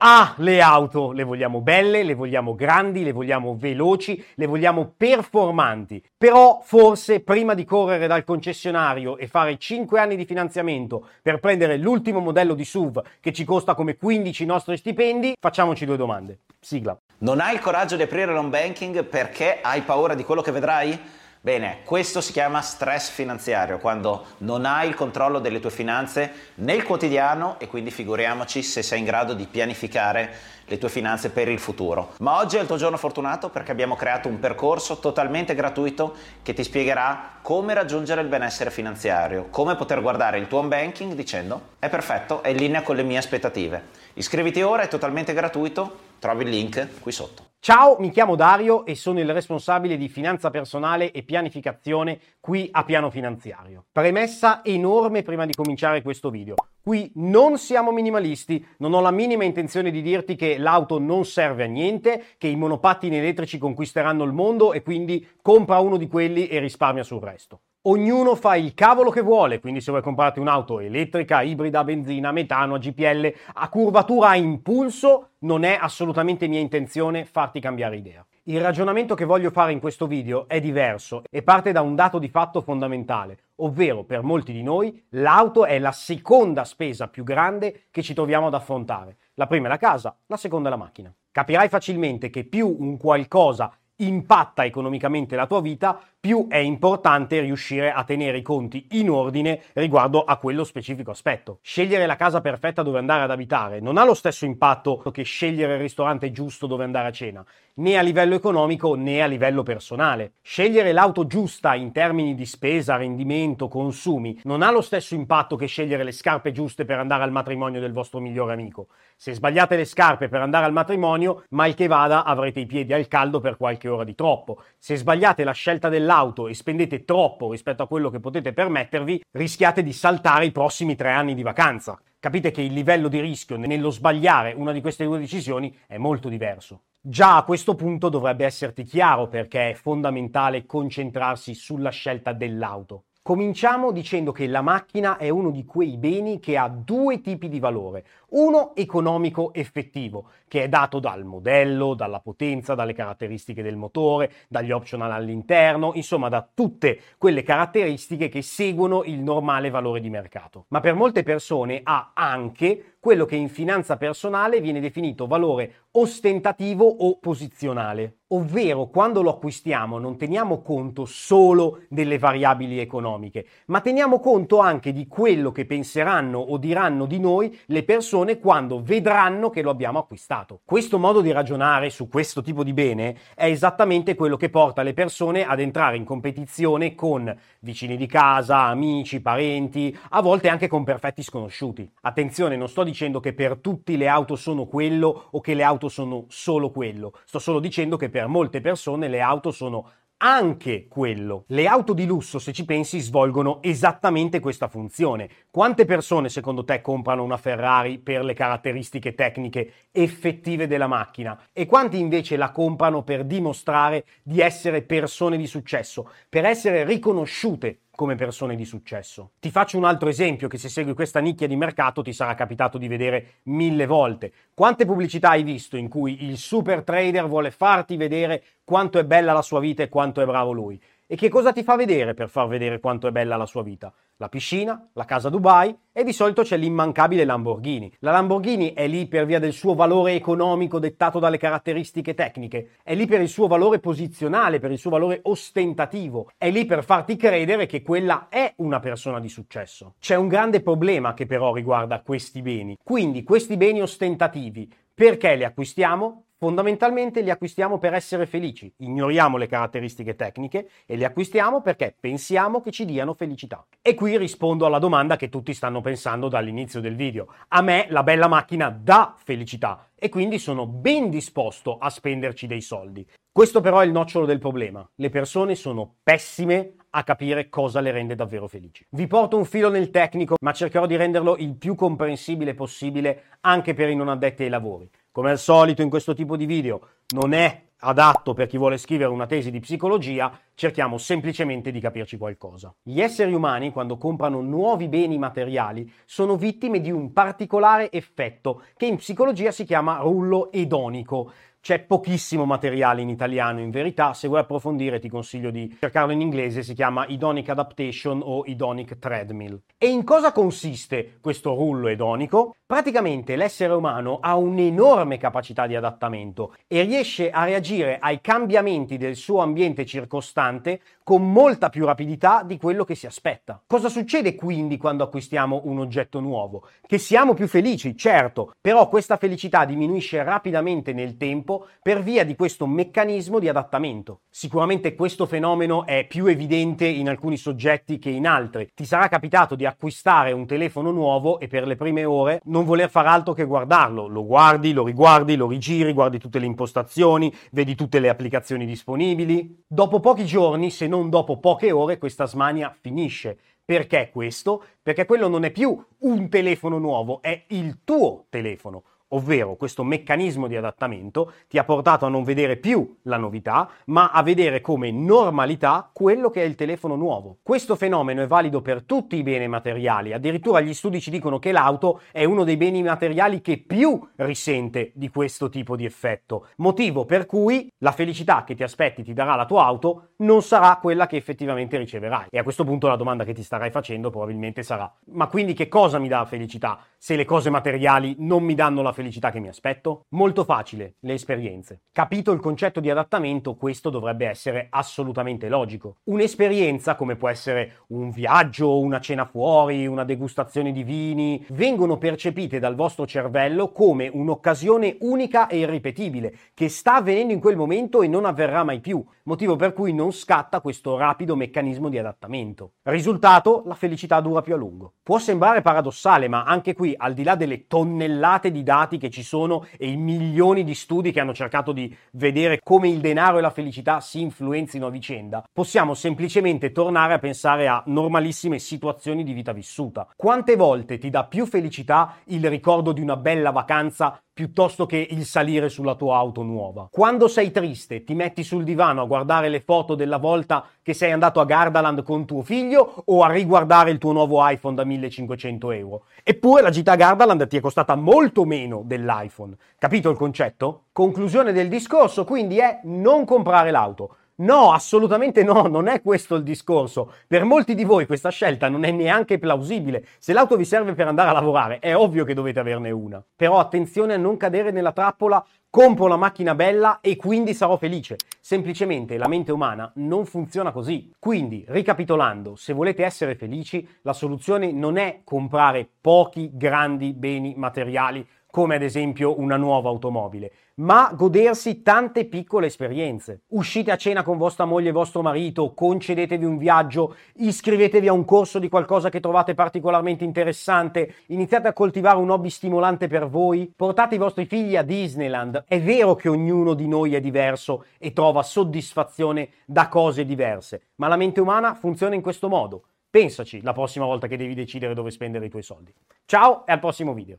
Ah, le auto, le vogliamo belle, le vogliamo grandi, le vogliamo veloci, le vogliamo performanti. Però forse prima di correre dal concessionario e fare 5 anni di finanziamento per prendere l'ultimo modello di SUV che ci costa come 15 nostri stipendi, facciamoci due domande. Sigla. Non hai il coraggio di aprire l'home banking perché hai paura di quello che vedrai? Bene, questo si chiama stress finanziario, quando non hai il controllo delle tue finanze nel quotidiano e quindi figuriamoci se sei in grado di pianificare le tue finanze per il futuro. Ma oggi è il tuo giorno fortunato perché abbiamo creato un percorso totalmente gratuito che ti spiegherà come raggiungere il benessere finanziario, come poter guardare il tuo home banking dicendo è perfetto, è in linea con le mie aspettative. Iscriviti ora, è totalmente gratuito, trovi il link qui sotto. Ciao, mi chiamo Dario e sono il responsabile di finanza personale e pianificazione qui a Piano Finanziario. Premessa enorme prima di cominciare questo video. Qui non siamo minimalisti, non ho la minima intenzione di dirti che l'auto non serve a niente, che i monopattini elettrici conquisteranno il mondo e quindi compra uno di quelli e risparmia sul resto. Ognuno fa il cavolo che vuole, quindi se vuoi comprarti un'auto elettrica, ibrida, benzina, metano, a GPL, a curvatura a impulso, non è assolutamente mia intenzione farti cambiare idea. Il ragionamento che voglio fare in questo video è diverso e parte da un dato di fatto fondamentale, ovvero per molti di noi l'auto è la seconda spesa più grande che ci troviamo ad affrontare. La prima è la casa, la seconda è la macchina. Capirai facilmente che più un qualcosa impatta economicamente la tua vita, più è importante riuscire a tenere i conti in ordine riguardo a quello specifico aspetto. Scegliere la casa perfetta dove andare ad abitare non ha lo stesso impatto che scegliere il ristorante giusto dove andare a cena, né a livello economico né a livello personale. Scegliere l'auto giusta in termini di spesa, rendimento, consumi non ha lo stesso impatto che scegliere le scarpe giuste per andare al matrimonio del vostro migliore amico. Se sbagliate le scarpe per andare al matrimonio, mal che vada avrete i piedi al caldo per qualche ora di troppo. Se sbagliate la scelta dell'auto e spendete troppo rispetto a quello che potete permettervi, rischiate di saltare i prossimi tre anni di vacanza. Capite che il livello di rischio nello sbagliare una di queste due decisioni è molto diverso. Già a questo punto dovrebbe esserti chiaro perché è fondamentale concentrarsi sulla scelta dell'auto. Cominciamo dicendo che la macchina è uno di quei beni che ha due tipi di valore. Uno economico effettivo, che è dato dal modello, dalla potenza, dalle caratteristiche del motore, dagli optional all'interno, insomma da tutte quelle caratteristiche che seguono il normale valore di mercato. Ma per molte persone ha anche quello che in finanza personale viene definito valore ostentativo o posizionale, ovvero quando lo acquistiamo non teniamo conto solo delle variabili economiche, ma teniamo conto anche di quello che penseranno o diranno di noi le persone quando vedranno che lo abbiamo acquistato. Questo modo di ragionare su questo tipo di bene è esattamente quello che porta le persone ad entrare in competizione con vicini di casa, amici, parenti, a volte anche con perfetti sconosciuti. Attenzione, non sto dicendo che per tutti le auto sono quello o che le auto sono solo quello. Sto solo dicendo che per molte persone le auto sono anche quello. Le auto di lusso, se ci pensi, svolgono esattamente questa funzione. Quante persone secondo te comprano una Ferrari per le caratteristiche tecniche effettive della macchina? E quanti invece la comprano per dimostrare di essere persone di successo, per essere riconosciute come persone di successo. Ti faccio un altro esempio che se segui questa nicchia di mercato ti sarà capitato di vedere mille volte. Quante pubblicità hai visto in cui il super trader vuole farti vedere quanto è bella la sua vita e quanto è bravo lui? E che cosa ti fa vedere per far vedere quanto è bella la sua vita? la piscina, la casa Dubai e di solito c'è l'immancabile Lamborghini. La Lamborghini è lì per via del suo valore economico dettato dalle caratteristiche tecniche, è lì per il suo valore posizionale, per il suo valore ostentativo, è lì per farti credere che quella è una persona di successo. C'è un grande problema che però riguarda questi beni. Quindi questi beni ostentativi, perché li acquistiamo? Fondamentalmente li acquistiamo per essere felici, ignoriamo le caratteristiche tecniche e li acquistiamo perché pensiamo che ci diano felicità. E qui rispondo alla domanda che tutti stanno pensando dall'inizio del video. A me la bella macchina dà felicità e quindi sono ben disposto a spenderci dei soldi. Questo però è il nocciolo del problema. Le persone sono pessime a capire cosa le rende davvero felici. Vi porto un filo nel tecnico, ma cercherò di renderlo il più comprensibile possibile anche per i non addetti ai lavori. Come al solito in questo tipo di video non è adatto per chi vuole scrivere una tesi di psicologia, cerchiamo semplicemente di capirci qualcosa. Gli esseri umani, quando comprano nuovi beni materiali, sono vittime di un particolare effetto che in psicologia si chiama rullo edonico. C'è pochissimo materiale in italiano, in verità, se vuoi approfondire ti consiglio di cercarlo in inglese, si chiama Hedonic Adaptation o Hedonic Treadmill. E in cosa consiste questo rullo edonico? Praticamente l'essere umano ha un'enorme capacità di adattamento e riesce a reagire ai cambiamenti del suo ambiente circostante con molta più rapidità di quello che si aspetta. Cosa succede quindi quando acquistiamo un oggetto nuovo? Che siamo più felici, certo, però questa felicità diminuisce rapidamente nel tempo per via di questo meccanismo di adattamento. Sicuramente questo fenomeno è più evidente in alcuni soggetti che in altri. Ti sarà capitato di acquistare un telefono nuovo e per le prime ore non voler far altro che guardarlo. Lo guardi, lo riguardi, lo rigiri, guardi tutte le impostazioni, vedi tutte le applicazioni disponibili. Dopo pochi giorni, se non dopo poche ore, questa smania finisce. Perché questo? Perché quello non è più un telefono nuovo, è il tuo telefono ovvero questo meccanismo di adattamento ti ha portato a non vedere più la novità, ma a vedere come normalità quello che è il telefono nuovo. Questo fenomeno è valido per tutti i beni materiali, addirittura gli studi ci dicono che l'auto è uno dei beni materiali che più risente di questo tipo di effetto, motivo per cui la felicità che ti aspetti ti darà la tua auto non sarà quella che effettivamente riceverai. E a questo punto la domanda che ti starai facendo probabilmente sarà, ma quindi che cosa mi dà felicità se le cose materiali non mi danno la felicità che mi aspetto? Molto facile, le esperienze. Capito il concetto di adattamento, questo dovrebbe essere assolutamente logico. Un'esperienza, come può essere un viaggio, una cena fuori, una degustazione di vini, vengono percepite dal vostro cervello come un'occasione unica e irripetibile, che sta avvenendo in quel momento e non avverrà mai più, motivo per cui non scatta questo rapido meccanismo di adattamento. Risultato, la felicità dura più a lungo. Può sembrare paradossale, ma anche qui, al di là delle tonnellate di dati che ci sono e i milioni di studi che hanno cercato di vedere come il denaro e la felicità si influenzino a vicenda, possiamo semplicemente tornare a pensare a normalissime situazioni di vita vissuta. Quante volte ti dà più felicità il ricordo di una bella vacanza piuttosto che il salire sulla tua auto nuova. Quando sei triste, ti metti sul divano a guardare le foto della volta che sei andato a Gardaland con tuo figlio o a riguardare il tuo nuovo iPhone da 1500 euro. Eppure la gita a Gardaland ti è costata molto meno dell'iPhone. Capito il concetto? Conclusione del discorso quindi è non comprare l'auto. No, assolutamente no, non è questo il discorso. Per molti di voi questa scelta non è neanche plausibile. Se l'auto vi serve per andare a lavorare, è ovvio che dovete averne una. Però attenzione a non cadere nella trappola compro una macchina bella e quindi sarò felice. Semplicemente la mente umana non funziona così. Quindi, ricapitolando, se volete essere felici, la soluzione non è comprare pochi grandi beni materiali come ad esempio una nuova automobile, ma godersi tante piccole esperienze. Uscite a cena con vostra moglie e vostro marito, concedetevi un viaggio, iscrivetevi a un corso di qualcosa che trovate particolarmente interessante, iniziate a coltivare un hobby stimolante per voi, portate i vostri figli a Disneyland. È vero che ognuno di noi è diverso e trova soddisfazione da cose diverse, ma la mente umana funziona in questo modo. Pensaci la prossima volta che devi decidere dove spendere i tuoi soldi. Ciao e al prossimo video.